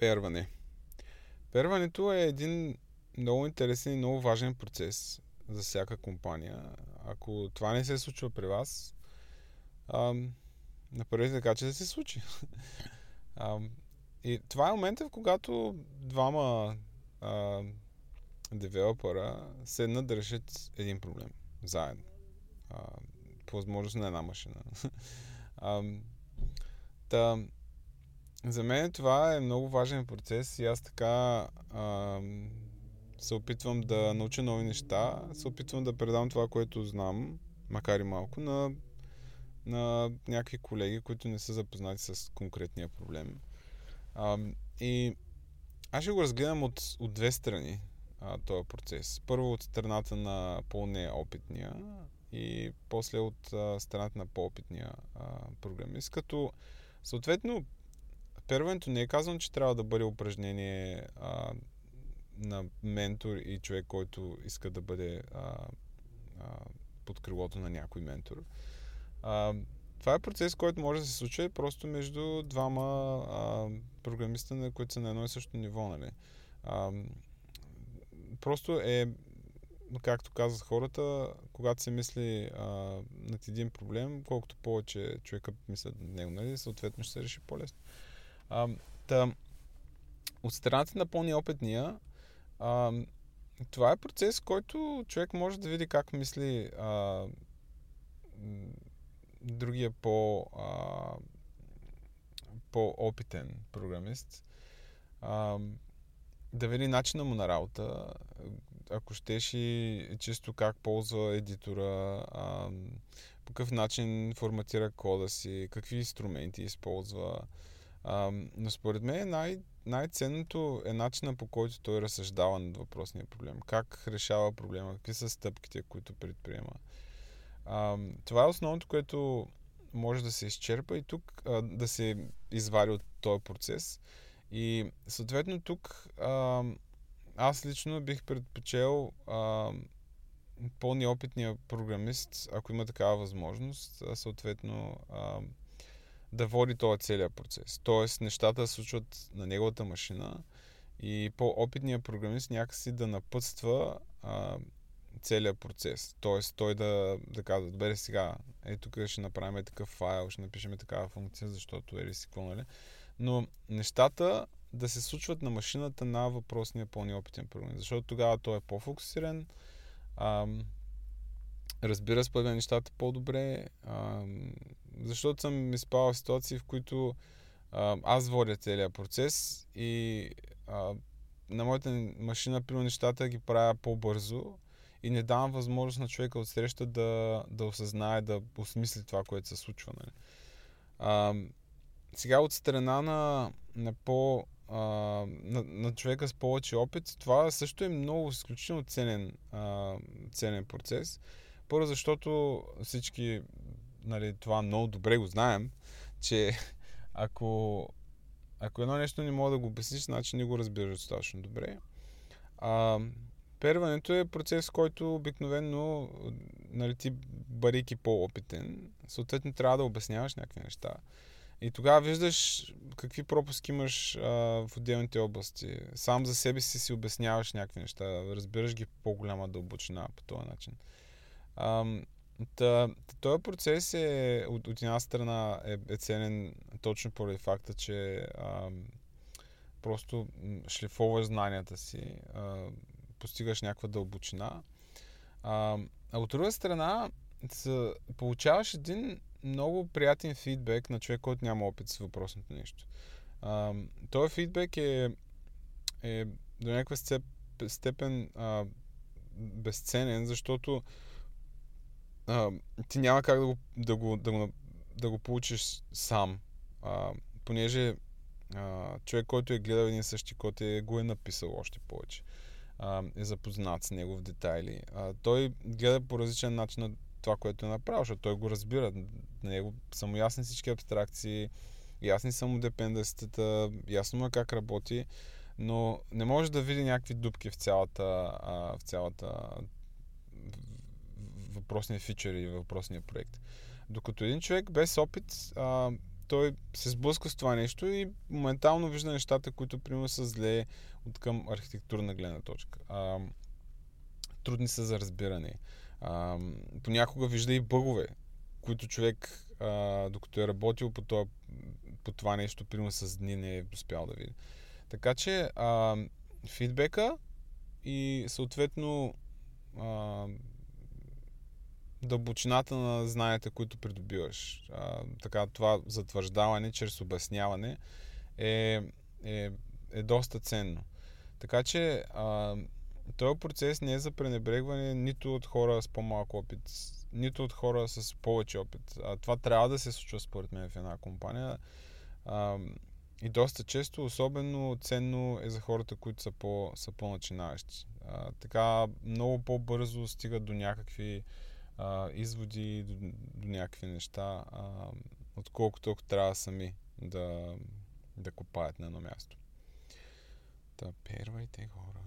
Перване. Перването е един много интересен и много важен процес за всяка компания. Ако това не се случва при вас, ам, направете така, че да се случи. ам, и това е момента, в когато двама а, девелопера седнат да решат един проблем заедно. А, по възможност на една машина. а, та, за мен това е много важен процес и аз така а, се опитвам да науча нови неща, се опитвам да предам това, което знам, макар и малко, на, на някакви колеги, които не са запознати с конкретния проблем. А, и аз ще го разгледам от, от две страни а, този процес. Първо от страната на по-неопитния и после от а, страната на по-опитния а, програмист, като съответно первенето не е казано, че трябва да бъде упражнение а, на ментор и човек, който иска да бъде а, а, под крилото на някой ментор. А, това е процес, който може да се случи просто между двама а, програмиста, на които са на едно и също ниво. Нали? А, просто е, както казват хората, когато се мисли а, над един проблем, колкото повече човека мисля над него, нали, съответно ще се реши по-лесно. А, та, от страната на по-неопитния, а, това е процес, който човек може да види как мисли а, другия по, а, по-опитен програмист. А, да види начина му на работа, ако щеш и чисто как ползва едитора, а, по какъв начин форматира кода си, какви инструменти използва. А, но според мен най- най-ценното е начина по който той разсъждава над въпросния проблем. Как решава проблема, какви са стъпките, които предприема. А, това е основното, което може да се изчерпа и тук а, да се извади от този процес. И съответно тук а, аз лично бих предпочел а, по-неопитния програмист, ако има такава възможност, съответно а, да води този целият процес. Тоест, нещата се случват на неговата машина и по-опитният програмист някакси да напътства а, целият процес. Тоест, той да, да казва, добре сега, е тук ще направим такъв файл, ще напишем такава функция, защото е какво, нали? Но нещата да се случват на машината на въпросния по-неопитен програмист. Защото тогава той е по-фокусиран, ам, разбира според нещата по-добре, ам, защото съм изпавал ситуации, в които а, аз водя целият процес и а, на моята машина, при нещата ги правя по-бързо и не давам възможност на човека от среща да, да осъзнае, да осмисли това, което се случва. Нали. А, сега от страна на, на по а, на, на човека с повече опит, това също е много изключително ценен, а, ценен процес. Първо, защото всички нали, това много добре го знаем, че ако, ако едно нещо не мога да го обясниш, значи не го разбираш достатъчно добре. А, перването е процес, който обикновено, нали, ти барики по-опитен, съответно трябва да обясняваш някакви неща. И тогава виждаш какви пропуски имаш а, в отделните области. Сам за себе си си обясняваш някакви неща, разбираш ги по по-голяма дълбочина по този начин. А, Та, този процес е, от, от една страна е, е ценен точно поради факта, че а, просто шлифоваш знанията си, а, постигаш някаква дълбочина. А, а от друга страна, са, получаваш един много приятен фидбек на човек, който няма опит с въпросното нещо. А, този фидбек е, е до някаква степен а, безценен, защото ти няма как да го, да го, да го, да го получиш сам. А, понеже а, човек, който е гледал един същи код, е, го е написал още повече. А, е запознат с него в детайли. А, той гледа по различен начин на това, което е направил, защото той го разбира. На него са му ясни всички абстракции, ясни са му депенденцията, ясно му е как работи, но не може да види някакви дупки в цялата, в цялата въпросния фичър и въпросния проект. Докато един човек без опит а, той се сблъска с това нещо и моментално вижда нещата, които примерно са зле от към архитектурна гледна точка. А, трудни са за разбиране. А, понякога вижда и бъгове, които човек, а, докато е работил по това, по това нещо, примерно с дни не е успял да види. Така че а, фидбека и съответно а, дълбочината на знанията, които придобиваш. А, така, това затвърждаване чрез обясняване е, е, е доста ценно. Така че а, този процес не е за пренебрегване нито от хора с по-малко опит, нито от хора с повече опит. А, това трябва да се случва според мен в една компания. А, и доста често, особено ценно е за хората, които са, по, са по-начинаещи. А, така много по-бързо стигат до някакви а, изводи, до, до някакви неща, а, отколкото ако трябва сами да, да копаят на едно място. Та, первайте хора.